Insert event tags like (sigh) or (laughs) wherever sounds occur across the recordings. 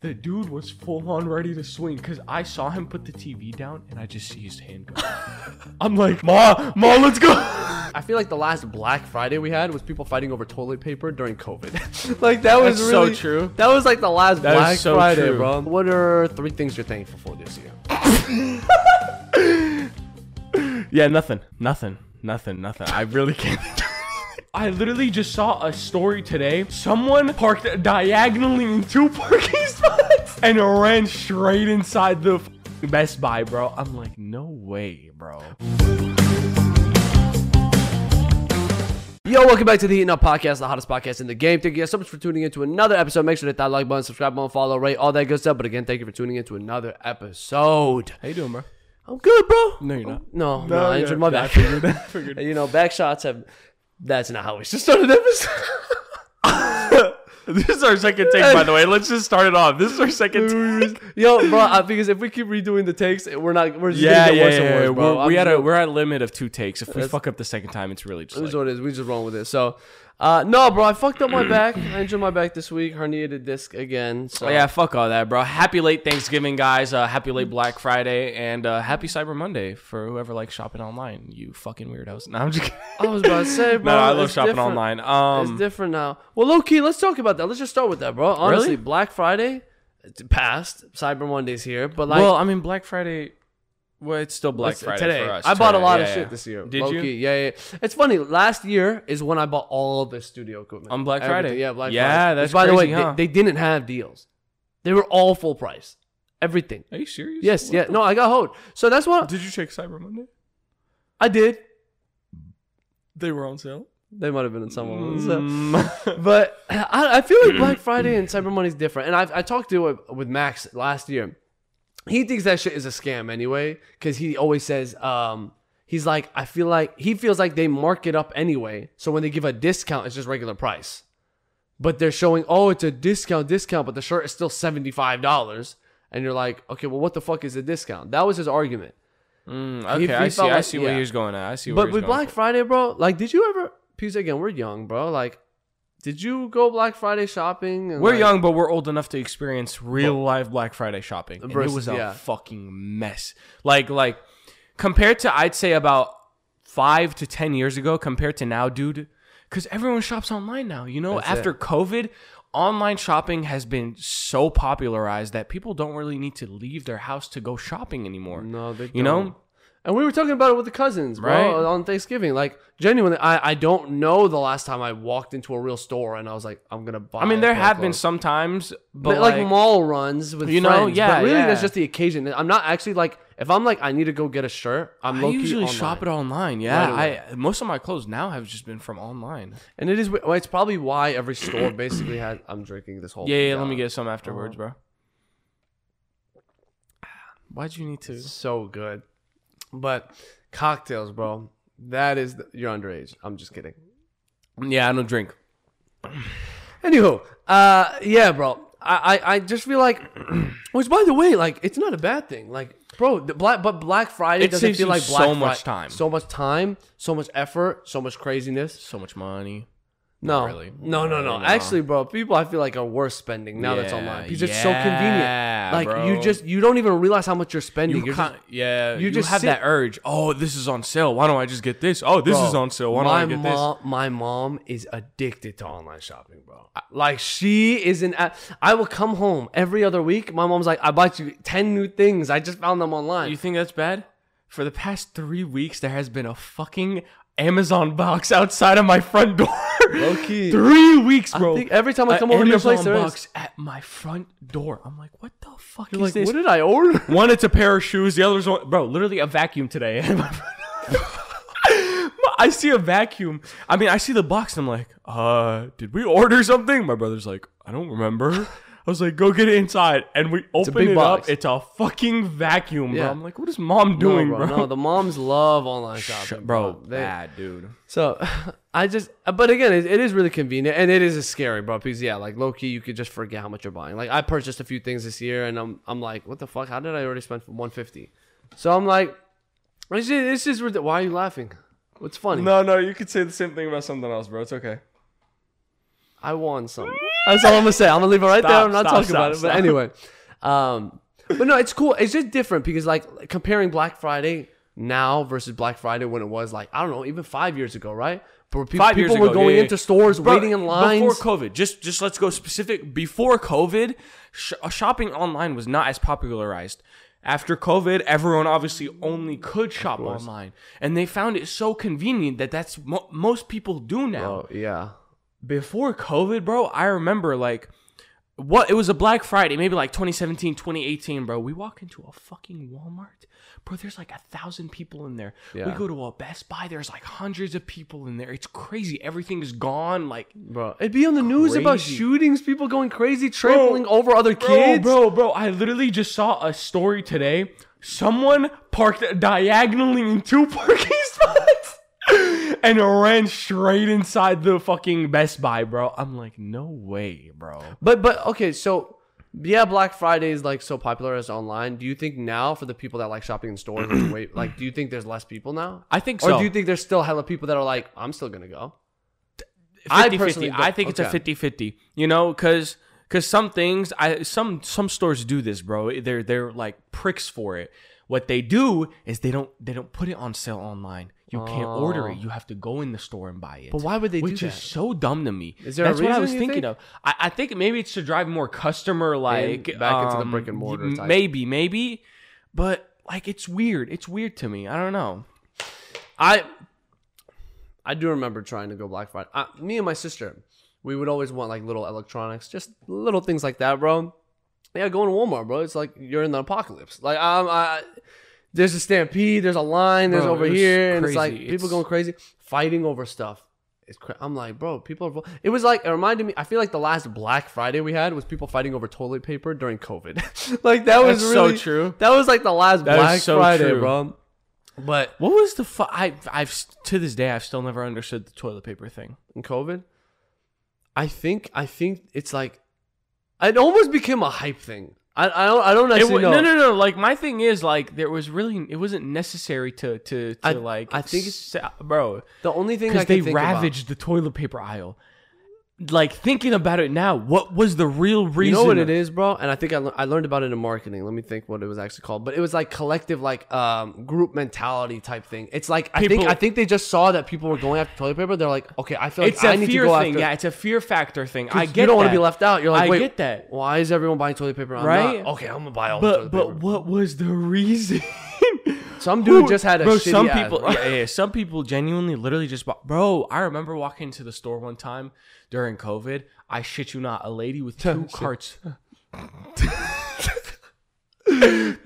The dude was full on ready to swing because I saw him put the TV down and I just see his hand go. (laughs) I'm like, Ma, Ma, let's go. I feel like the last Black Friday we had was people fighting over toilet paper during COVID. (laughs) like that was That's so true. That was like the last That Black so Friday, true. bro. What are three things you're thankful for this year? (laughs) Yeah, nothing, nothing, nothing, nothing. I really can't. I literally just saw a story today. Someone parked diagonally in two parking spots and ran straight inside the Best Buy, bro. I'm like, no way, bro. Yo, welcome back to the Heating Up Podcast, the hottest podcast in the game. Thank you guys so much for tuning in to another episode. Make sure to hit that like button, subscribe button, follow, rate, all that good stuff. But again, thank you for tuning in to another episode. How you doing, bro? I'm good, bro. No, you're not. No, no, I yeah, injured my yeah, I back. figured that, figured. (laughs) You know, back shots have. That's not how we should start an episode. (laughs) This is our second take, by the way. Let's just start it off. This is our second take. Yo, bro, uh, because if we keep redoing the takes, we're not. We're just Yeah, yeah, worse yeah. and worse, bro. We're, I'm we had a we're at a limit of two takes. If we That's- fuck up the second time, it's really just This is what it is. We just rolling with it. So, uh, no, bro, I fucked up my back. I injured my back this week. Herniated disc again. So Oh, yeah, fuck all that, bro. Happy late Thanksgiving, guys. Uh, happy late Black Friday, and uh, happy Cyber Monday for whoever likes shopping online. You fucking weirdos. No, I'm just kidding. I was about to say, (laughs) bro. no, I love shopping different. online. it's Um, different now. Well, low key, let's talk about that. Let's just start with that, bro. Honestly, Really? Black Friday it's passed. Cyber Monday's here, but like well, I mean, Black Friday. Well, it's still Black Friday today. for us. I bought a today. lot Yeah, of yeah. shit this year. Did low you? Key. Yeah, yeah. It's funny. Last year is when I bought all the studio equipment On Black Everything. Friday? Yeah, Black Friday. Yeah, Friday. that's Which, by the way, crazy, huh? they, they didn't have deals. They were all full price. Everything. Are you serious? Yes, What yeah. the- No, I got hold. So that's what Did you check Cyber Monday? I did. They were on sale. They might have been in someone. Mm. But (laughs) I, I feel like Black Friday and Cyber Monday is different. And I've, I talked to it with Max last year. He thinks that shit is a scam anyway, because he always says, um, he's like, I feel like he feels like they mark it up anyway. So when they give a discount, it's just regular price. But they're showing, oh, it's a discount, discount, but the shirt is still seventy five dollars. And you're like, okay, well, what the fuck is a discount? That was his argument. Mm, He- okay, he I see. felt I like- see where yeah. he's going at. I see. Where But with Black for. Friday, bro, like, did you ever? Because again, we're young, bro. Like, did you go Black Friday shopping? We're like- young, but we're old enough to experience real life Black Friday shopping. And Versus- it was a yeah. fucking mess. Like, like compared to I'd say about five to ten years ago, compared to now, dude. Because everyone shops online now. You know, That's after it. COVID, online shopping has been so popularized that people don't really need to leave their house to go shopping anymore. No, they You don't. know? And we were talking about it with the cousins, bro, Right. on Thanksgiving. Like, genuinely, I, I don't know the last time I walked into a real store and I was like, I'm gonna buy. I mean, there have been clothes. some times, but, But like, mall runs with You know, friends. yeah, but really, yeah. that's just the occasion. I'm not actually like, if I'm like, I need to go get a shirt, I'm I usually online. shop it online. Yeah, Right I most of my clothes now have just been from online. and it is. Well, it's probably why every store basically has. I'm drinking this whole. Yeah, yeah. thing Let me get some afterwards, Uh-huh. bro. Why'd you need to? so good. But cocktails, bro. That is the, you're underage. I'm just kidding. Yeah, I don't drink. (sighs) Anywho, uh, yeah, bro. I, I, I just feel like, (clears throat) which by the way, like it's not a bad thing. Like, bro, the black but Black Friday It doesn't saves feel you like so Black much Fri- time. so much time, so much effort, so much craziness. So much money. No, really. no, no, no. Actually, bro, people I feel like are worse spending now that's Yeah, online because it's so yeah, convenient. Like you bro. just you don't even realize how much you're spending. You You're can't, just- yeah, you you, just have sit- that urge. Oh, this is on sale. Why don't I just get this? Oh, this Bro, is on sale. Why don't my I get mom, My mom is addicted to online shopping, bro. Like she is an. I will come home every other week. My mom's like, "I bought you ten new things. I just found them online." You think that's bad? For the past three weeks, there has been a fucking Amazon box (laughs) outside of my front door. Low key. three weeks, bro. I think every time I come over to your place, there is. box at my front door. I'm like, what the fuck You're is like, this? what did I order? (laughs) One, it's a pair of shoes. The other's one, bro, literally a vacuum today. (laughs) I see a vacuum. I mean, I see the box. And I'm like, uh, did we order something? My brother's like, I don't remember. (laughs) I was like, go get it inside, and we open it box. up. It's a fucking vacuum, bro. Yeah. I'm like, what is mom doing, no, bro? bro, No, the moms love online Sh- shopping, bro, They- bad dude. So I just, but again, it, it is really convenient and it is scary, bro. Because yeah, like low key, you could just forget how much you're buying. Like I purchased a few things this year, and I'm, I'm like, what the fuck? How did I already spend 150? So I'm like, it's just, it's just rid- why are you laughing? What's funny? No, no, you could say the same thing about something else, bro. It's okay. I won some. (laughs) That's all I'm gonna say. I'm gonna leave it right there. I'm not stop, talking stop, about it. But anyway, um, but no, it's cool. It's just different because like comparing Black Friday now versus Black Friday when it was like I don't know, even five years ago, right? But people, Five years people were ago, going yeah, yeah. into stores, Bro, waiting in lines. before COVID. Just just let's go specific. Before COVID, sh- uh, shopping online was not as popularized. After COVID, everyone obviously only could shop online, and they found it so convenient that that's mo- most people do now. oh yeah, Before COVID, bro, I remember like what it was a Black Friday, maybe like 2017, 2018, bro. We walk into a fucking Walmart, bro. There's like a thousand people in there. We go to a Best Buy. There's like hundreds of people in there. It's crazy. Everything is gone. Like bro. It'd be on the news about shootings, people going crazy, trampling over other Bro, kids. bro, bro, I literally just saw a story today. Someone parked diagonally in two (laughs) parking spots and ran straight inside the fucking Best Buy, bro. I'm like, no way, bro. But but okay, so yeah, Black Friday is like so popular as online. Do you think now for the people that like shopping in stores, and wait, like, do you think there's less people now? I think Or so. do you think there's still hella people that are like, I'm still gonna go? 50 I 50. personally I think it's a okay. 50 50. You know, because. Cause some things, I some some stores do this, bro. They're they're like pricks for it. What they do is they don't they don't put it on sale online. You can't order it. You have to go in the store and buy it. But why would they do Which is that? so dumb to me. Is there a That's what I reason, was you thinking think? of. I, I think maybe it's to drive more customer like back into the um, brick and mortar type. Maybe, maybe, but like it's weird. It's weird to me. I don't know. I I do remember trying to go Black Friday. Uh, me and my sister, we would always want like little electronics, just little things like that, bro. Yeah, going to Walmart, bro. It's like you're in the apocalypse. Like um, I, there's a stampede, there's a line, there's Bro, over here, and it's like people It's- going crazy, fighting over stuff. It's cra- I'm like, bro, people are. It was like it reminded me. I feel like the last Black Friday we had was people fighting over toilet paper during COVID. (laughs) like that was That's so true. That was like the last That Black so Friday, true. bro. But What was the fu- I I've to this day I've still never understood the toilet paper thing. in COVID, I think I think it's like it almost became a hype thing. I I don't I don't actually wa- know. no, no, no. Like my thing is like there was really it wasn't necessary to to to I- like I think it's- bro The only thing I because they think about- ravaged the toilet paper aisle. Like thinking about it now, what was the real reason? You know what it is, bro? And I think I, lear- I learned about it in marketing. Let me think what it was actually called. But it was like collective, like um, group mentality type thing. It's like I think I think they just saw that people were going after toilet paper. They're like, okay, I feel like It's I a need fear to go thing. after. Yeah, it's a fear factor thing. I get you don't want to that. be left out. You're like, I wait, get that. Why is everyone buying toilet paper? I'm Right? Not. Okay, I'm gonna buy all the But toilet but paper. what was the reason? (laughs) Some dude just had a bro. shitty some ass, people, bro. yeah, yeah, some people genuinely, literally just bought. Bro, I remember walking into the store one time during COVID. I shit you not, a lady with (laughs) two carts, (laughs)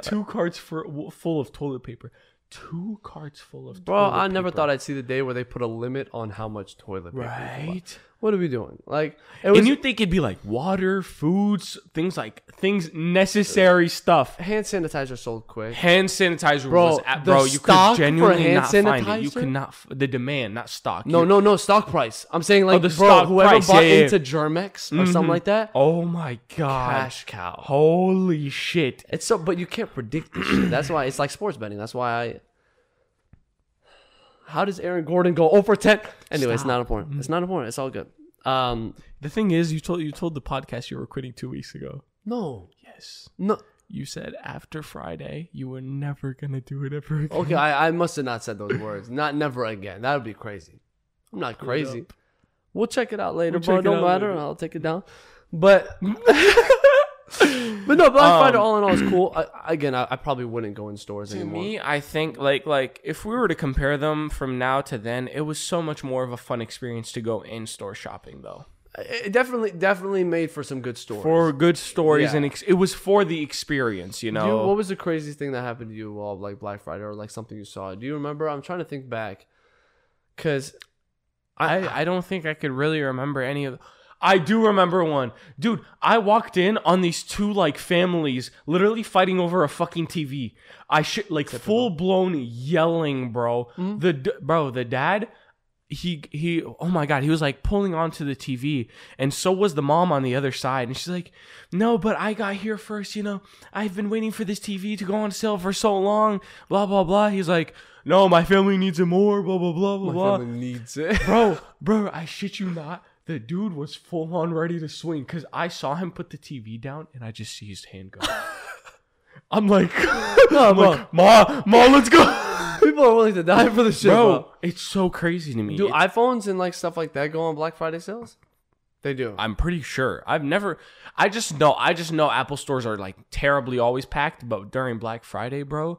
two carts for full of toilet paper, two carts full of. Bro, toilet I never paper. thought I'd see the day where they put a limit on how much toilet paper. you. Right. What are we doing? Like, it was And you think it'd be like water, foods, things like things necessary stuff. hand sanitizer sold quick. Hand sanitizer Bro, was at, bro. You stock could genuinely not find it. You sanitizer? could not the demand, not stock. No, You- no, no, stock price. I'm saying oh, like, the bro, stock whoever price, bought yeah, into Germ-X or something mm-hmm. like that, Oh my god. cash cow. Holy shit. It's so, but you can't predict this shit. That's why it's like sports betting. That's why I. How does Aaron Gordon go 0 for 10? Anyway, it's Stop. not important. It's not important. It's all good. Um, The thing is, you told you told the podcast you were quitting two weeks ago. no, Yes. no. You said after Friday you were never gonna do it ever again. Okay, I, I must have not said those words. Not never again. That would be crazy. I'm not crazy. We'll check it out later, We'll bro. check it Don't out matter. later. I'll take it down. But (laughs) (laughs) but no, Black Friday Um, all in all is cool. I, again, I, I probably wouldn't go in stores anymore. To anymore. me, I think like like if we were to compare them from now to then, it was so much more of a fun experience to go in store shopping though. It definitely definitely made for some good stores. For good stories Yeah. and ex- it was for the experience, you You- know. what was the craziest thing that happened to you while like Black Friday or like something you saw? Do you remember? I'm trying to think back, cause I, I don't think I could really remember any of. I do remember one, dude. I walked in on these two like families, literally fighting over a fucking TV. I shit like full blown yelling, bro. Hmm? The d- bro, the dad, he he. Oh my god, he was like pulling onto the TV, and so was the mom on the other side. And she's like, "No, but I got here first. You know, I've been waiting for this TV to go on sale for so long." Blah blah blah. He's like, "No, my family needs it more." Blah blah blah blah my blah family needs it. bro, (laughs) bro, I shit you not. The dude was full on ready to swing because I saw him put the TV down and I just see his hand go. (laughs) I'm like, (laughs) I'm like, Ma, Ma, let's go. (laughs) People are willing to die for the shit, bro. Bro, it's so crazy to me. Do It- iPhones and like stuff like that go on Black Friday sales? They do. I'm pretty sure. I've never. I just know. I just know Apple stores are like terribly always packed, but during Black Friday, bro,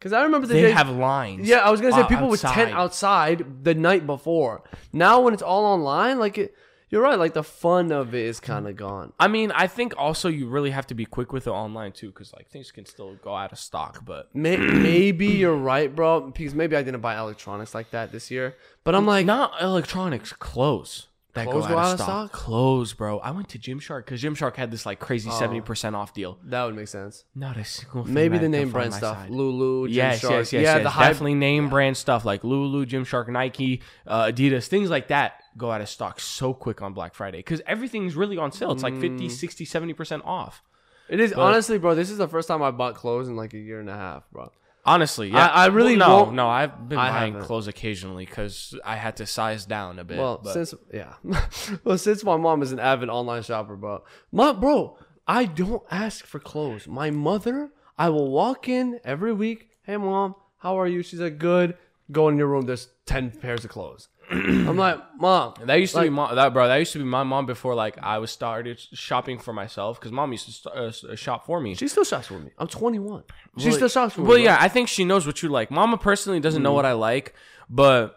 Because I remember the they day. have lines. yeah, I was gonna say people would tent outside. outside the night before. Now when it's all online, like it, you're right. Like the fun of it is kind of gone. I mean, I think also you really have to be quick with it online too, because like things can still go out of stock. But (clears throat) May- maybe you're right, bro. Because maybe I didn't buy electronics like that this year. But I'm like, not electronics, clothes. That Clothes go out, of stock. Clothes, bro. I went to Gymshark because Gymshark had this like crazy Oh. seventy percent off deal. that would make sense. Not a single. Thing Maybe that the could name brand stuff, side. Lulu, Gymshark. Yes, yes, yes, yeah, yes. the hype. definitely name brand stuff like Lulu, Gymshark, Nike, uh, Adidas, things like that go out of stock so quick on Black Friday because everything's really on sale. It's like 50, Mm. 60, 70% off. It is But- honestly, bro. This is the first time I bought clothes in like a year and a half, bro. Honestly, yeah. I- I really Well, no, won't- no. I've been I buying haven't. clothes occasionally because I had to size down a bit. Well, but- since yeah, (laughs) well, since my mom is an avid online shopper, bro, my bro, I don't ask for clothes. My mother, I will walk in every week. Hey, mom, how are you? She's like, good. Go in your room. There's ten pairs of clothes. I'm like, mom, That used to be mom, that bro. That used to be my mom before like I was started shopping for myself because mom used to st- uh, uh, shop for me. she still shops for me. I'm 21. She Well, still shops for me. Well, bro. yeah, I think she knows what you like. Mama personally doesn't Mm. know what I like, but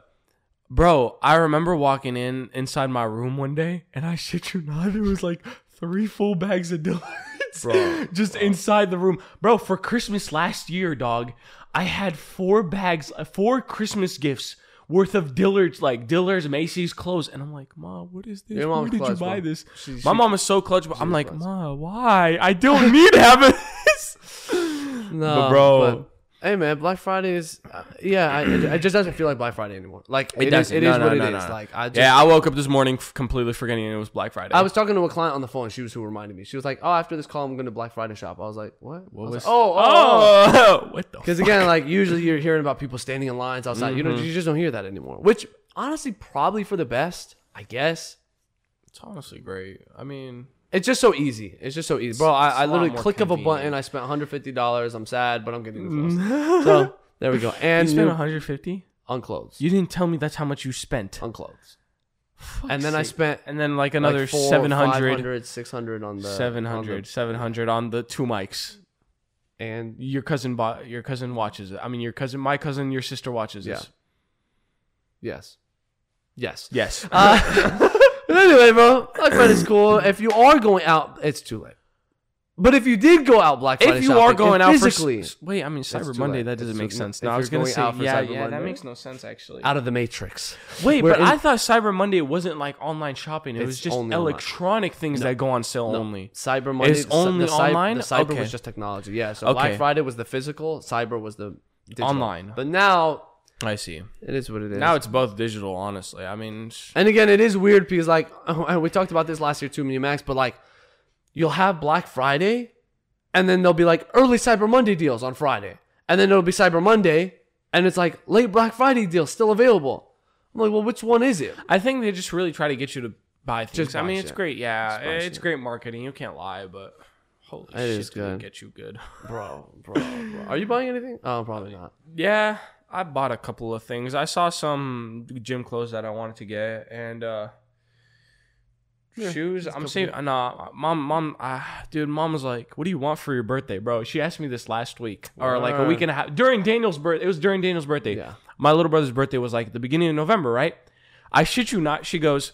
bro, I remember walking in inside my room one day, and I shit you not, it was like three full bags of Dillard's, Bro, (laughs) just inside the room, bro. For Christmas last year, dog, I had four bags, uh, four Christmas gifts. Worth of Dillard's, like Dillard's, Macy's clothes, and I'm like, Ma, what is this? Your Where did you buy bro. this? She- My she- mom is so clutch, but I'm like, clutch. Ma, why? I don't need having this. (laughs) No, bro- but- hey man, Black Friday is uh, yeah. I, it, it just doesn't feel like Black Friday anymore. Like It it is. doesn't. It No, is no, what no, it no, is. no. Like I just. Yeah, I woke up this morning f- completely forgetting it was Black Friday. I was talking to a client on the phone. She was who reminded me. She was like, "Oh, after this call, I'm going to Black Friday shop." I was like, "What?" What was was? like, oh, oh, oh, (laughs) what the? Because again, like usually you're hearing about people standing in lines outside. You know, Mm-hmm. you just don't hear that anymore. Which honestly, probably for the best, I guess. It's honestly great. I mean, It's just so easy. It's just so easy, bro. I, I literally click of a button. I spent 150 dollars. I'm sad, but I'm getting the clothes. (laughs) so there we go. And you spent 150. on clothes, You didn't tell me that's how much you spent. on clothes. And then I spent and then like another like four, 700, 600 on the 700, on the- 700 on the two mics. and Your cousin bought. Your cousin watches it. I mean, your cousin, my cousin, your sister watches Yeah. this. yes, yes. Yes. Uh, (laughs) anyway, bro, Black Friday's cool. If you are going out, it's too late. But if you did go out Black Friday if you shopping, are going out for physically s- wait, I mean Cyber Monday. That doesn't make sense. No, I you're was gonna say out for yeah, Cyber yeah. That makes no sense actually. out of the matrix. Wait, We're but in- I thought Cyber Monday wasn't like online shopping. It was just only online. electronic things that go on sale No, only. Cyber Monday is only the cy- online? The cyber Okay. was just technology. Yeah. So Okay. Black Friday was the physical. Cyber was the digital. Online. But now I see. it is what it is. Now it's both digital, honestly. I mean, And again, it is weird because like (laughs) we talked about this last year too, me and Max, but like you'll have Black Friday and then there'll be like early Cyber Monday deals on Friday. And then it'll be Cyber Monday and it's like late Black Friday deals still available. I'm like, well, which one is it? I think they just really try to get you to buy things. Just I mean, it's great. Yeah, it's shit. great marketing. You can't lie, but holy It shit, is good. get you good. (laughs) Bro, bro, bro. Are you buying anything? Oh, probably not. Yeah, I bought a couple of things. I saw some gym clothes that I wanted to get, and uh Yeah, shoes. I'm saving. Nah, mom, mom, uh, dude, mom was like, "What do you want for your birthday, bro?" She asked me this last week, or like a week and a half during Daniel's birthday. It was during Daniel's birthday. Yeah. My little brother's birthday was like the beginning of November, right? I shit you not. She goes,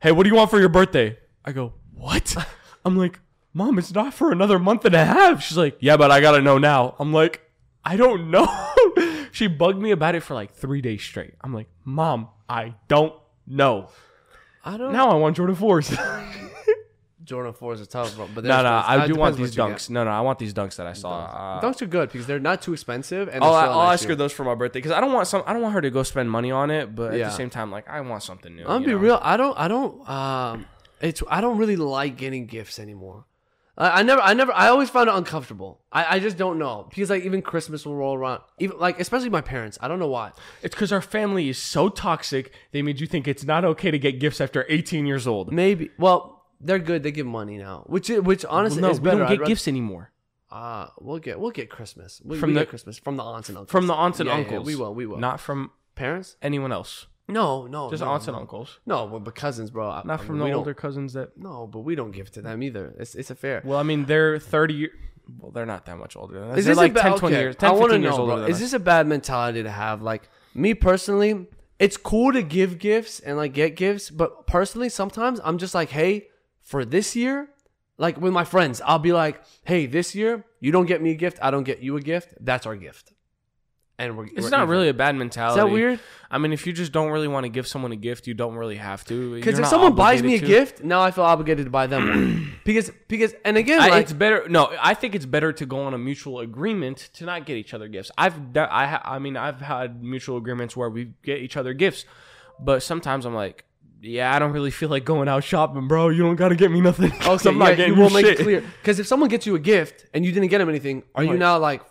"Hey, what do you want for your birthday?" I go, "What?" (laughs) I'm like, "Mom, it's not for another month and a half." She's like, "Yeah, but I gotta know now." I'm like, "I don't know." (laughs) she bugged me about it for like three days straight. I'm like, "Mom, I don't know." I don't Now I want Jordan fours. (laughs) Jordan 4s are tough, bro. But No, no, I do want these dunks. No, no, I want these dunks that I saw. get. Uh, Dunks are good because they're not too expensive and I'll, they're still a I'll ask her those for my birthday because I don't want some. I don't want her to go spend money on it, but at the same time, like I want something new. I'm be know? real. I don't. I don't. Um, it's. I don't really like getting gifts anymore. I, I never, I never, I always found it uncomfortable. I, I just don't know because like even Christmas will roll around, even like especially my parents. I don't know why. It's because our family is so toxic. They made you think it's not okay to get gifts after 18 years old. Maybe. Well, they're good. They give money now, which is, which honestly no, is we better. don't I'd get rather- gifts anymore. Uh, we'll get we'll get Christmas. We, From we the- get Christmas from the aunts and uncles. From the aunts and Yeah, yeah, uncles. we will. We will. Not from parents. anyone else. No, no, Just no, aunts no. and uncles. No, well, but cousins, bro. I- I Not mean, from we the don't- older cousins that. No, but we don't give to them either. It's it's a fair. Well, I mean, they're 30 years. Well, they're not that much older. than us. Is they're this like a bad, 10, 20 okay, years. 10, I want to 15 years know, older bro. than Is us. this a bad mentality to have? Like me personally, it's cool to give gifts and like get gifts, but personally, sometimes I'm just like, hey, for this year, like with my friends, I'll be like, hey, this year you don't get me a gift, I don't get you a gift. That's our gift, and we're. It's we're not even. really a bad mentality. Is that weird? I mean, if you just don't really want to give someone a gift, you don't really have to. Because if someone buys me a to. gift, now I feel obligated to buy them one. (clears throat) because because and again, I, like it's better. No, I think it's better to go on a mutual agreement to not get each other gifts. I've, done- I, I mean, I've had mutual agreements where we get each other gifts, but sometimes I'm like, yeah, I don't really feel like going out shopping, bro. You don't gotta get me nothing. (laughs) Oh, okay, I'm not yeah, getting you will you make shit. it clear. Because if someone gets you a gift and you didn't get them anything, are you Right. now like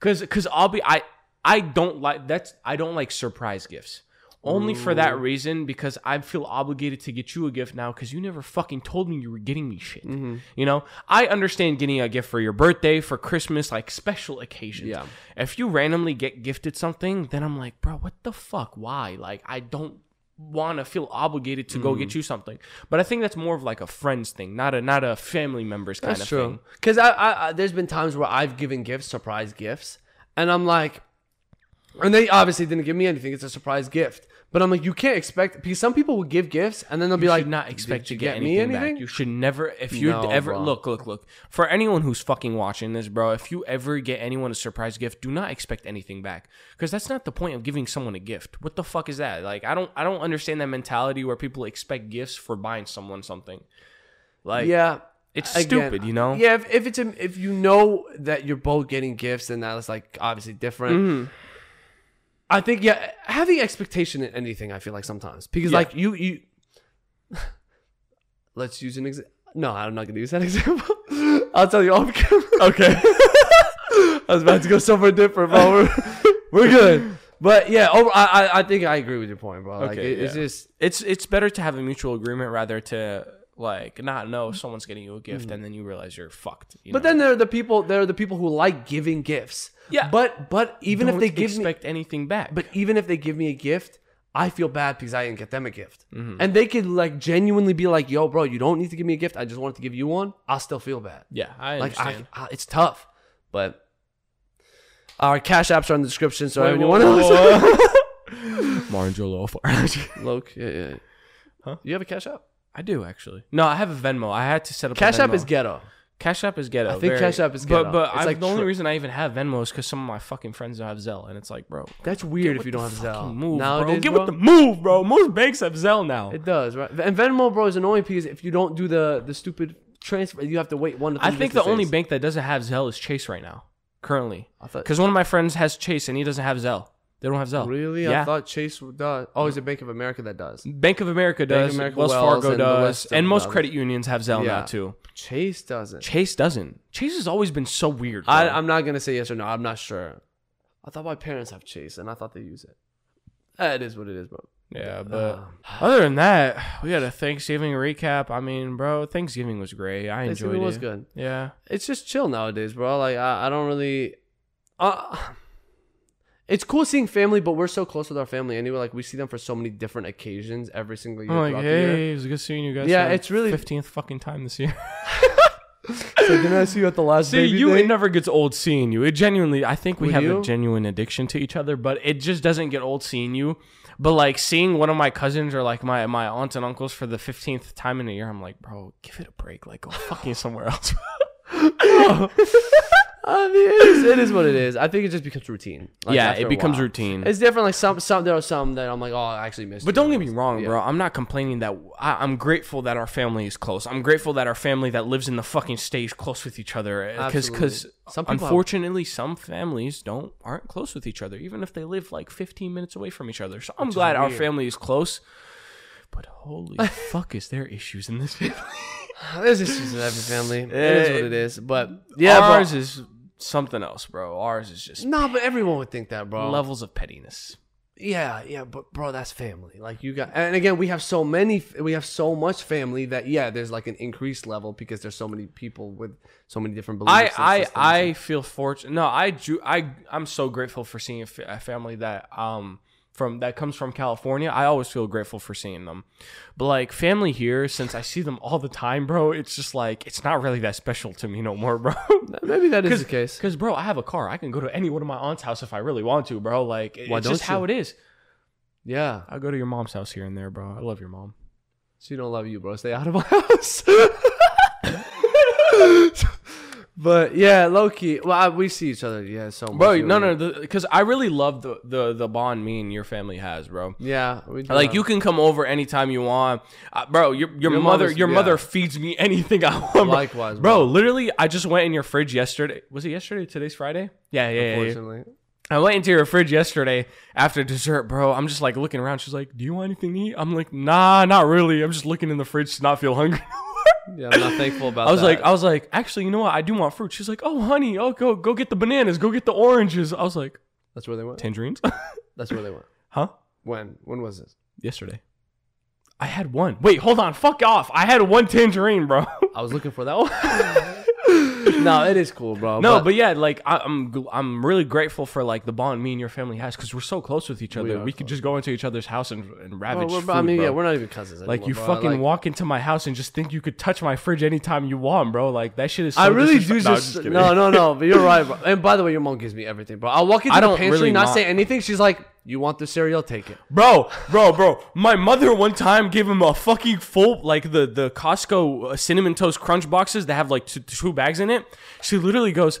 Cause, cause I'll be I I don't like that's I don't like surprise gifts. Only for that reason because I feel obligated to get you a gift now because you never fucking told me you were getting me shit. Mm-hmm. You know, I understand getting a gift for your birthday, for Christmas, like special occasions. Yeah. If you randomly get gifted something, then I'm like, bro, what the fuck? Why? Like, I don't want to feel obligated to go Mm. get you something. But I think that's more of like a friends thing, not a not a family members kind That's of true. thing. Because I, I, I, there's been times where I've given gifts, surprise gifts, and I'm like, and they obviously didn't give me anything. It's a surprise gift, but I'm like, you can't expect because some people will give gifts and then they'll be like, not expect "Did to you get, me anything, anything?" back. You should never, if you No, ever bro. look, look, look. For anyone who's fucking watching this, bro, if you ever get anyone a surprise gift, do not expect anything back because that's not the point of giving someone a gift. What the fuck is that? Like, I don't, I don't understand that mentality where people expect gifts for buying someone something. Like, yeah, it's again, stupid, you know. Yeah, if, if it's a, if you know that you're both getting gifts, then that's like obviously different. Mm-hmm. I think yeah, having expectation in anything, I feel like sometimes because Yeah. like you you. (laughs) Let's use an example. No, I'm not gonna use that (laughs) example. I'll tell you off camera. Okay. (laughs) I was about to go somewhere different, bro. We're, we're good. But yeah, over, I, I think I agree with your point, bro. Like Okay, it, it's just it's it's better to have a mutual agreement rather to like not know someone's getting you a Mm. gift and then you realize you're fucked. you But know? then there are the people there are the people who like giving gifts. Yeah. But but even if Don't they give me expect anything back. but even if they give me a gift, I feel bad because I didn't get them a gift. Mm-hmm. And they could like genuinely be like, "Yo, bro, you don't need to give me a gift. I just wanted to give you one." I'll still feel bad. yeah, I Like understand. I, it's tough. But our cash apps are in the description, so Wait, anyone whoa, else whoa. (laughs) Marangelo Loke, yeah, yeah. Huh? You have a cash app? I do actually. No, I have a Venmo. I had to set up. a Cash app Venmo. is ghetto. Cash App is ghetto. I think very- Cash App is ghetto. But but It's I, like the only tr- reason I even have Venmo is because some of my fucking friends don't have Zelle, and it's like, bro, That's weird if you don't have fucking Zelle. Move, Nowadays, bro. Get bro, with the move, bro. Most banks have Zelle now. It does, right? And Venmo, bro, is annoying because if you don't do the the stupid transfer, you have to wait one to three I think the business only days. bank that doesn't have Zelle is Chase right now, currently. I thought Because one of my friends has Chase and he doesn't have Zelle. They don't have Zelle. really, Yeah. I thought Chase does. Oh, is it Bank of America that does? Bank of America Bank of does. America, Wells Wells, Fargo and does. And most credit unions have Zelle Yeah. now too. Chase doesn't. Chase doesn't. Chase has always been so weird. Bro. I, I'm not gonna say yes or no. I'm not sure. I thought my parents have Chase, and I thought they use it. Eh, It is what it is, bro. yeah, but Uh, other than that, we had a Thanksgiving recap. I mean, bro, Thanksgiving was great. I enjoyed Thanksgiving it. was good. Yeah. It's just chill nowadays, bro. Like I, I don't really. Uh, it's cool seeing family, but we're so close with our family anyway. Like we see them for so many different occasions every single year. I'm like, throughout the year. hey, it was good seeing you guys. Yeah, it's really- 15th fucking time this year. (laughs) (laughs) So didn't I see you at the last See, baby you, thing? it never gets old seeing you. It genuinely, I think we Would have you? a genuine addiction to each other, but it just doesn't get old seeing you. But like seeing one of my cousins or like my my aunts and uncles for the 15th time in a year, I'm like, bro, give it a break. Like, go fucking somewhere else. (laughs) I mean, it is, it is what it is. I think it just becomes routine. Like, yeah, it becomes routine. It's different. Like some, some there are some that I'm like, oh, I actually missed. But don't get me wrong, Yeah. bro. I'm not complaining that I, I'm grateful that our family is close. I'm grateful that our family that lives in the fucking state is close with each other. Because, because Some have- unfortunately, some families don't aren't close with each other, even if they live like 15 minutes away from each other. So I'm glad our family is close. But holy (laughs) fuck, is there issues in this family? (laughs) There's issues in every family. It is what eh, it is. But yeah, ours is something else, bro. Ours is just Nah, but everyone would think that, bro. levels of pettiness. Yeah, yeah, but bro, that's family. Like you got, and again, we have so many, we have so much family that yeah, there's like an increased level because there's so many people with so many different beliefs. I and I systems. I feel fortunate. No, I ju- I I'm so grateful for seeing a, fa- a family that um from that comes from California. I always feel grateful for seeing them. But like family here, since I see them all the time, bro, it's just like it's not really that special to me no more, (laughs) bro. maybe that is the case. Because bro, I have a car. I can go to any one of my aunt's house if I really want to, bro. Like Why it's just don't how it is. Yeah, I go to your mom's house here and there, bro. I love your mom. she don't love you, bro. Stay out of my (laughs) house. But yeah, low key. Well, I, we see each other. Yeah, so much. Bro, no, no, because I really love the, the the bond me and your family has, bro. Yeah, we do Like have- you can come over anytime you want, uh, bro. Your your, Your mother your yeah. mother feeds me (laughs) anything I want. Bro. Likewise, bro. bro. Literally, I just went in your fridge yesterday. Was it yesterday? Today's Friday. Yeah, yeah, yeah, yeah. Unfortunately, I went into your fridge yesterday after dessert, bro. I'm just like looking around. She's like, "Do you want anything to eat?" I'm like, "Nah, not really. I'm just looking in the fridge to not feel hungry." (laughs) yeah, I'm not thankful about. I was that. like, I was like, actually, you know what? I do want fruit. She's like, "Oh, honey, oh, go go get the bananas. Go get the oranges." I was like, that's where they went. "Tangerines." (laughs) That's where they went. huh? When? When was this? Yesterday. I had one. Wait, hold on. Fuck off. I had one tangerine, bro. I was looking for that one. (laughs) (laughs) no, it is cool, bro. No, but, yeah, like I, I'm, I'm really grateful for like the bond me and your family has because we're so close with each other. are We, could just go into each other's house and, and ravage we're- food, I mean, bro. yeah, we're not even cousins. like you bro. fucking Like, walk into my house and just think you could touch my fridge anytime you want, bro. Like that shit is. So I really do No, just, no, no, no. But you're (laughs) right, bro. And by the way, your mom gives me everything, bro. I'll walk into I the don't pantry, really not not- say anything. She's like, "You want the cereal? Take it." Bro, bro, bro. My mother one time gave him a fucking full like the the Costco uh, cinnamon toast crunch boxes that have like two, two bags in it. She literally goes,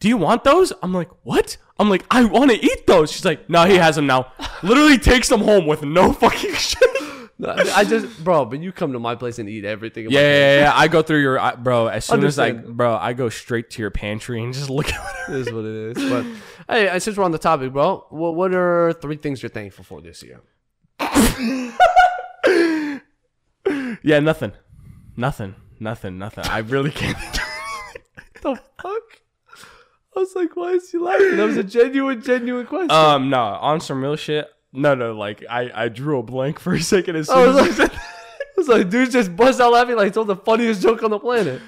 "Do you want those?" I'm like, "What?" I'm like, "I want to eat those." She's like, "No, he has them now." literally takes them home with no (laughs) fucking shit. No, I just, bro. But you come to my place and eat everything. in Yeah, yeah, yeah. I go through your, I- bro. As soon as I, bro, I go straight to your pantry and just look at. It is what it is. But (laughs) hey, uh, since we're on the topic, bro, what what are three things you're thankful for this year? (laughs) Yeah, nothing, nothing, nothing, nothing. I really can't. (laughs) the fuck? I was like, why is he laughing? That was a genuine, genuine question. Um, no, on some real shit. No, no, like I, I drew a blank (laughs) for a second as soon I was as like. I was like, dude, just bust out laughing like he told the funniest joke on the planet.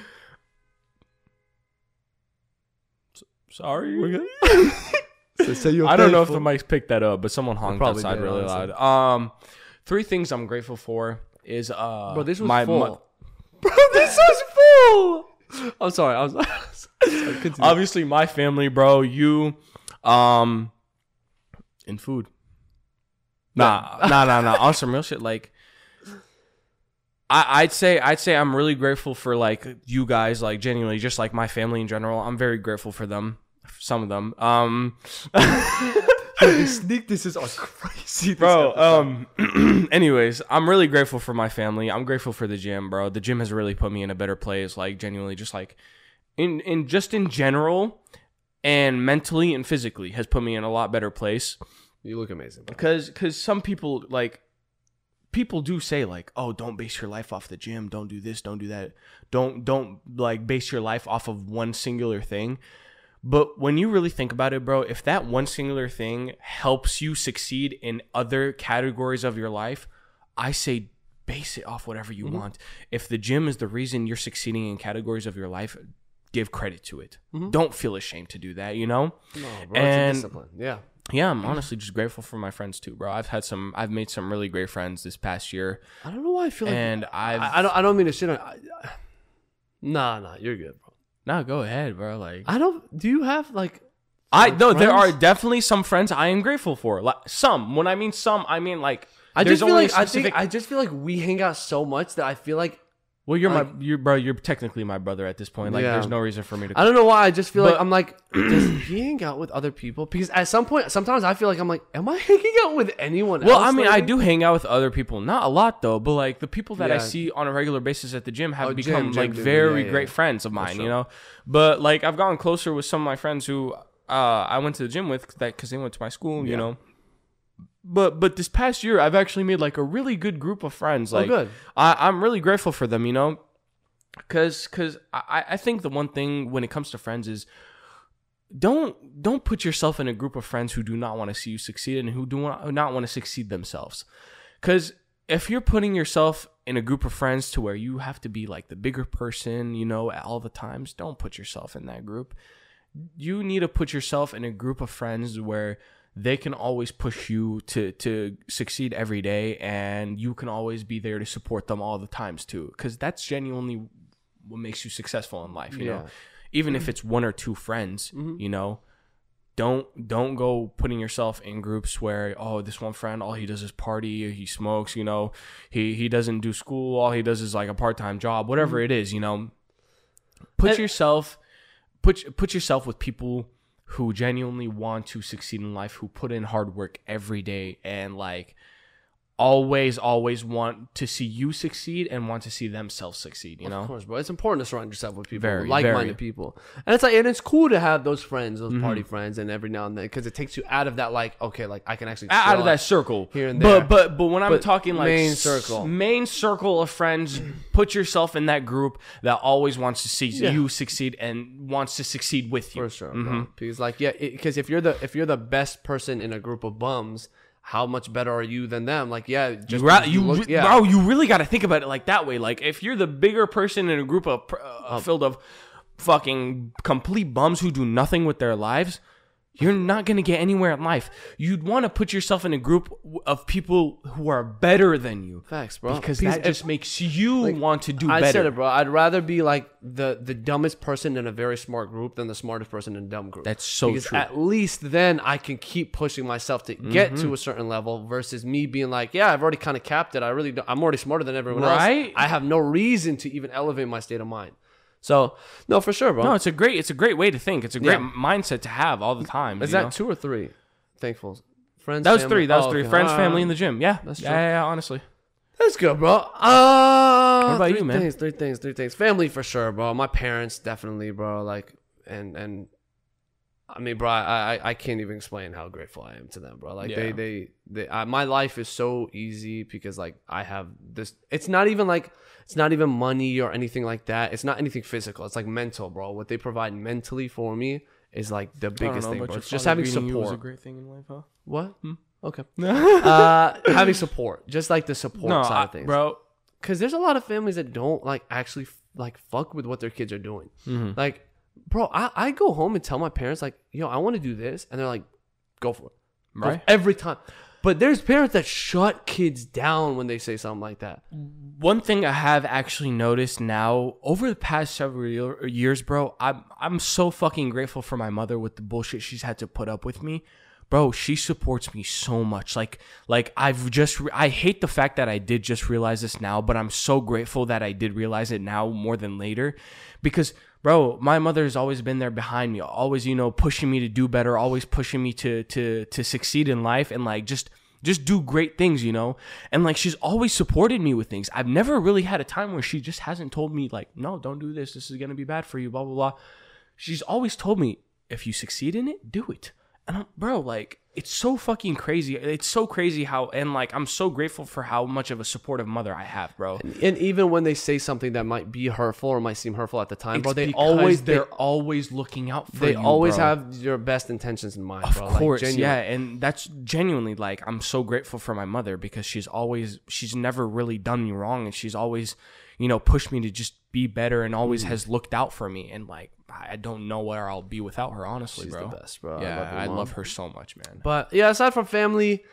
Sorry. So say you're I don't know if the mics picked that up, but someone honked probably outside did, really honestly. loud. Um, three things I'm grateful for is uh, Bro, this was my full. mo- (laughs) Bro, this was full. I'm sorry. I was. (laughs) sorry, obviously my family, bro. You, um, in food. Nah, (laughs) nah, nah, nah. On some real shit, like. I'd say I'd say I'm really grateful for like you guys, like genuinely, just like my family in general. I'm very grateful for them, some of them. Um, (laughs) sneak this is are crazy, bro um (clears throat) anyways i'm really grateful for my family. I'm grateful for the gym bro. The gym has really put me in a better place like genuinely just like in in just in general and mentally and physically has put me in a lot better place. You look amazing. Bro. because because some people like people do say like oh don't base your life off the gym. Don't do this. Don't do that. Don't don't like base your life off of one singular thing but when you really think about it bro if that one singular thing helps you succeed in other categories of your life i say base it off whatever you mm-hmm. want if the gym is the reason you're succeeding in categories of your life give credit to it mm-hmm. don't feel ashamed to do that you know No, bro, And- discipline. Yeah. yeah, I'm honestly just grateful for my friends too, bro. I've had some, I've made some really great friends this past year, I don't know why I feel like and I've. I, I don't. I don't mean to shit on. I, I- nah, nah, you're good, bro. No, go ahead, bro. Like, I don't. Do you have like? I no, there are definitely some friends I am grateful for. Like some. When I mean some, I mean like. I just feel like a I specific- think I just feel like we hang out so much that I feel like Well, you're like- my, you bro. You're technically my brother at this point. Like, Yeah. there's no reason for me to. I don't know why. I just feel like I'm like, (clears throat) does he hang out with other people? Because at some point, sometimes I feel like I'm like, am I (laughs) hanging out with anyone well? I mean, I do hang out with other people, not a lot though, but like the people that I see on a regular basis at the gym have Oh, become gym, like gym, very yeah, yeah. great friends of mine, sure. you know. But like I've gotten closer with some of my friends who uh, I went to the gym with that because they went to my school, you know. But but this past year, I've actually made like a really good group of friends. Oh, Like good. I, I'm really grateful for them, you know. Cause, cause I, I think the one thing when it comes to friends is don't don't put yourself in a group of friends who do not want to see you succeed and who do not, not want to succeed themselves. Cause if you're putting yourself in a group of friends to where you have to be like the bigger person, you know, at all the times, don't put yourself in that group. You need to put yourself in a group of friends where they can always push you to to succeed every day and you can always be there to support them all the times too cuz that's genuinely what makes you successful in life, you know. Yeah. Even if it's one or two friends, mm-hmm. you know, don't don't go putting yourself in groups where oh this one friend all he does is party he smokes you know? He he doesn't do school all he does is like a part-time job whatever mm-hmm. it is you know? Put And- yourself put put yourself with people who genuinely want to succeed in life who put in hard work every day and like always always want to see you succeed and want to see themselves succeed you know Of course, bro. It's important to surround yourself with people, Very, like-minded very. Mm-hmm. people, and it's like, and it's cool to have those friends, those party friends, and every now and then, because it takes you out of that, like, okay, like I can actually out of that circle here and there. But but but when I'm But talking like main circle. main circle of friends, put yourself in that group that always wants to see Yeah. you succeed and wants to succeed with you. for sure, Mm-hmm. Because like, yeah, because if you're the if you're the best person in a group of bums, how much better are you than them? Like, yeah, just You, you look- re- bro, you really got to think about it like that way. Like, if you're the bigger person in a group of uh, filled of fucking complete bums who do nothing with their lives, you're not gonna get anywhere in life. You'd want to put yourself in a group of people who are better than you, facts, bro. because Because that just makes you want to do I better. I said it, bro. I'd rather be like the the dumbest person in a very smart group than the smartest person in a dumb group. That's so because true. At least then I can keep pushing myself to get Mm-hmm. to a certain level versus me being like, yeah, I've already kind of capped it. I really don't, I'm already smarter than everyone Right? else. I have no reason to even elevate my state of mind. So no, for sure, bro. No, it's a great it's a great way to think. It's a great Yeah. mindset to have all the time. Is that know? two or three? Thankful. Friends. That was family- three. That was Oh, three. okay. Friends, family, in the gym. Yeah, That's yeah, true. yeah, yeah, Honestly, That's good, bro. Uh, What about three you, man? Things, three things, three things. Family for sure, bro. My parents definitely, bro. Like, and and I mean, bro, I I, I can't even explain how grateful I am to them, bro. Like they Yeah. they they. I, my life is so easy because like I have this. It's not even like it's not even money or anything like that. It's not anything physical. It's like mental, bro. What they provide mentally for me is like the biggest thing, bro. It's just having support. great thing in life, huh? What? Okay. (laughs) uh, having support, just like the support No, side I- of things, bro. because there's a lot of families that don't like actually like fuck with what their kids are doing. Mm-hmm. Like, bro, I, I go home and tell my parents like, yo, I want to do this, and they're like, go for it, Go for Right. it. every time. But there's parents that shut kids down when they say something like that. One thing I have actually noticed now over the past several years, bro, I'm I'm so fucking grateful for my mother with the bullshit she's had to put up with me. Bro, she supports me so much. Like like I've just re- I hate the fact that I did just realize this now, but I'm so grateful that I did realize it now more than later because bro, my mother has always been there behind me, always, you know, pushing me to do better, always pushing me to to to succeed in life and like just just do great things, you know? And like she's always supported me with things. I've never really had a time where she just hasn't told me like, "No, don't do this. This is going to be bad for you, blah blah blah." She's always told me, "If you succeed in it, do it." And I'm, bro, like it's so fucking crazy. It's so crazy how and like I'm so grateful for how much of a supportive mother I have, bro. And even when they say something that might be hurtful or might seem hurtful at the time, bro, they always they're they, always looking out for they you. They always bro. have your best intentions in mind, Of bro. Like, course, genuine. yeah, and that's genuinely like I'm so grateful for my mother because she's always she's never really done me wrong and she's always, you know, pushed me to just be better and always Mm. has looked out for me and like I don't know where I'll be without her, honestly, She's bro. the best, bro. I Yeah, love your I mom. love her so much, man. But yeah, aside from family,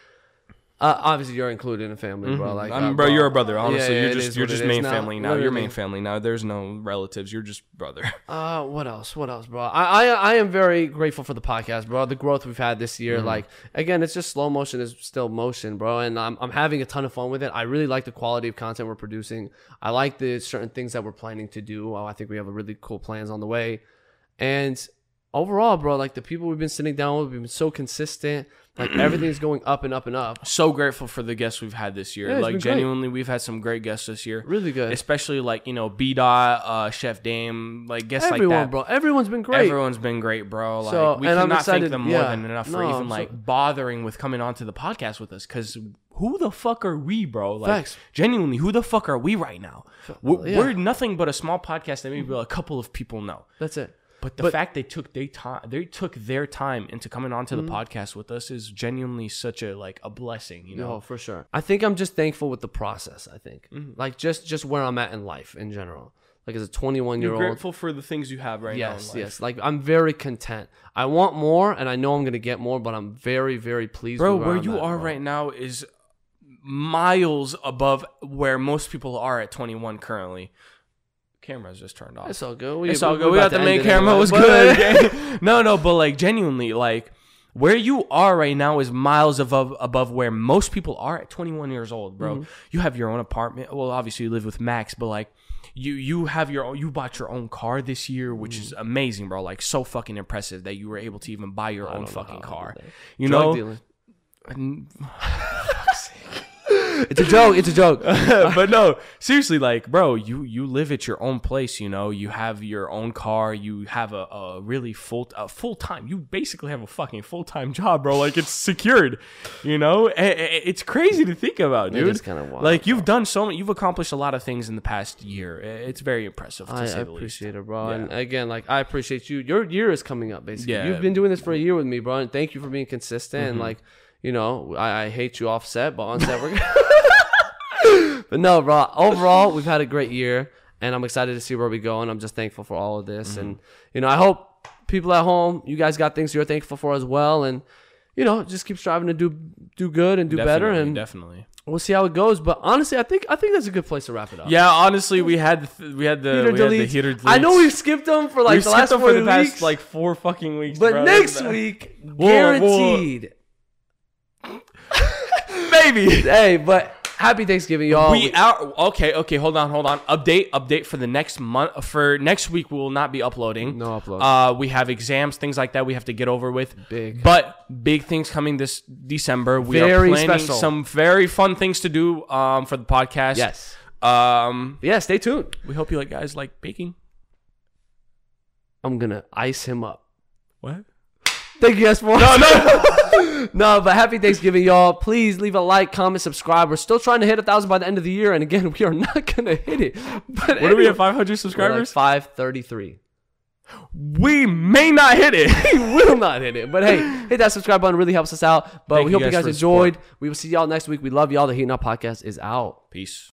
uh, obviously you're included in a family, bro. Like, I'm, uh, Mm-hmm. bro, you're a brother. Honestly, yeah, you're it just you're what just it is main now. family now. You're Literally. main family now. There's no relatives. You're just brother. (laughs) Uh, what else? What else, bro? I, I I am very grateful for the podcast, bro. The growth we've had this year, like again, it's just slow motion is still motion, bro. And I'm I'm having a ton of fun with it. I really like the quality of content we're producing. I like the certain things that we're planning to do. Oh, I think we have a really cool plans on the way, and overall, bro, like the people we've been sitting down with, we've been so consistent. Like everything's going up and up and up. So grateful for the guests we've had this year. Yeah, like been great. genuinely, we've had some great guests this year. Really good. Especially like you know B Dot, uh, Chef Dame, like guests Everyone, like that. bro. Everyone's been great. Everyone's been great, bro. Like So- we cannot excited- thank them more yeah. than enough for No, even I'm like so- bothering with coming onto the podcast with us. Because who the fuck are we, bro? Like, Facts. genuinely, who the fuck are we right now? We're, yeah. we're nothing but a small podcast that maybe a couple of people know. That's it. But the But- fact they took they time they took their time into coming onto Mm-hmm. the podcast with us is genuinely such a like a blessing, you know. No, for sure. I think I'm just thankful with the process. I think, Mm-hmm. like just just where I'm at in life in general. Like as a 21 year old, grateful for the things you have right now. yes, yes. Like I'm very content. I want more, and I know I'm gonna get more, but I'm very, very pleased. bro. with Where I'm you at, are bro. right now is miles above where most people are at 21 currently. Camera's just turned off. It's all good. We, It's all good. we got the main it camera. anyway. was good. (laughs) (laughs) no, no, but like genuinely, like where you are right now is miles above above where most people are at 21 years old, bro. Mm-hmm. You have your own apartment. Well, obviously you live with Max, but like you you have your own, you bought your own car this year, which is Mm-hmm. amazing, bro. Like so fucking impressive that you were able to even buy your own fucking car. You Drug know, (laughs) It's a joke. It's a joke. (laughs) but no, seriously, like, bro, you you live at your own place. You know, you have your own car. You have a, a really full a full time. You basically have a fucking full time job, bro. Like it's secured. You know, it's crazy to think about, dude. is kinda wild, Like you've done so many. You've accomplished a lot of things in the past year. It's very impressive to I, say I the least. appreciate it, bro. Yeah. And again, like I appreciate you. Your year is coming up, basically. Yeah. You've been doing this for a year with me, bro. And thank you for being consistent. Mm-hmm. And like, you know, I, I hate you offset, but on set we're. (laughs) (laughs) but no, bro. Overall, we've had a great year, and I'm excited to see where we go. And I'm just thankful for all of this. Mm-hmm. And you know, I hope people at home, you guys got things you're thankful for as well. And you know, just keep striving to do do good and do better. And definitely. we'll see how it goes. But honestly, I think I think that's a good place to wrap it up. Yeah, honestly, we had th- we had the Heater we had the deletes. I know we've skipped them for like We've the last them four for the past like four fucking weeks. but bro. next week, whoa. guaranteed. Baby. (laughs) hey, but happy Thanksgiving, y'all. we out. Okay, okay. Hold on, hold on. Update, update for the next month. For next week, we will not be uploading. No upload. Uh, we have exams, things like that. We have to get over with. Big. but big things coming this December. We Very are planning special. some very fun things to do. Um, for the podcast. yes, Um, yeah. Stay tuned. we hope you like guys like baking. I'm gonna ice him up. What? Thank you guys for no, no, (laughs) no. But happy Thanksgiving, y'all. Please leave a like, comment, subscribe. We're still trying to hit a thousand by the end of the year, and again, (laughs) we are not gonna hit it. But What are we at? Five hundred subscribers. Five thirty-three. we may not hit it. (laughs) we will not hit it. But hey, hit that subscribe button. Really helps us out. But Thank we hope you guys guys for the support. enjoyed. We will see y'all next week. We love y'all. The Heat Up Podcast is out. Peace.